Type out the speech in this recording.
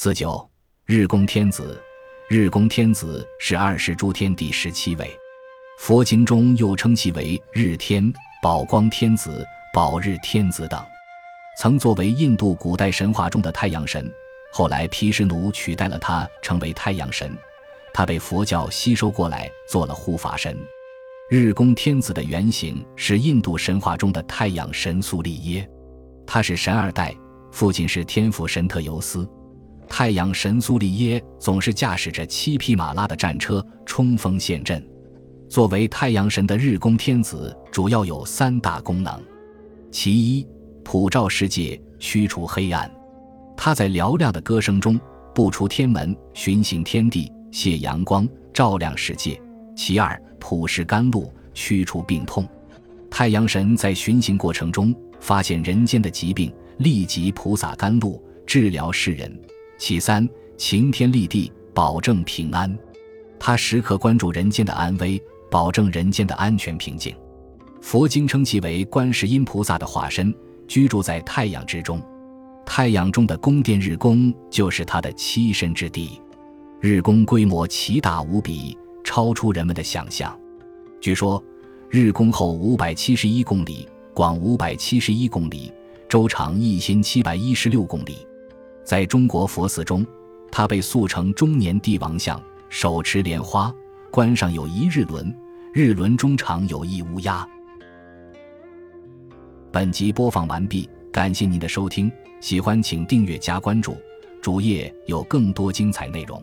四九日宫天子，日宫天子是二十诸天第十七位，佛经中又称其为日天、宝光天子、宝日天子等，曾作为印度古代神话中的太阳神。后来毗湿奴取代了他，成为太阳神。他被佛教吸收过来，做了护法神。日宫天子的原型是印度神话中的太阳神苏利耶，他是神二代，父亲是天府神特尤斯。太阳神苏利耶总是驾驶着七匹马拉的战车冲锋陷阵。作为太阳神的日宫天子，主要有三大功能：其一，普照世界，驱除黑暗。他在嘹亮的歌声中步出天门，巡行天地，泄阳光，照亮世界。其二。普施甘露，驱除病痛。太阳神在巡行过程中发现人间的疾病，立即菩萨甘露治疗世人。其三，晴天立地，保证平安。他时刻关注人间的安危，保证人间的安全平静。佛经称其为观世音菩萨的化身，居住在太阳之中。太阳中的宫殿日宫就是他的栖身之地。日宫规模奇大无比。超出人们的想象。据说，日宫厚五百七十一公里，广五百七十一公里，周长一千七百一十六公里。在中国佛寺中，他被塑成中年帝王像，手持莲花，冠上有一日轮，日轮中常有一乌鸦。本集播放完毕，感谢您的收听，喜欢请订阅加关注，主页有更多精彩内容。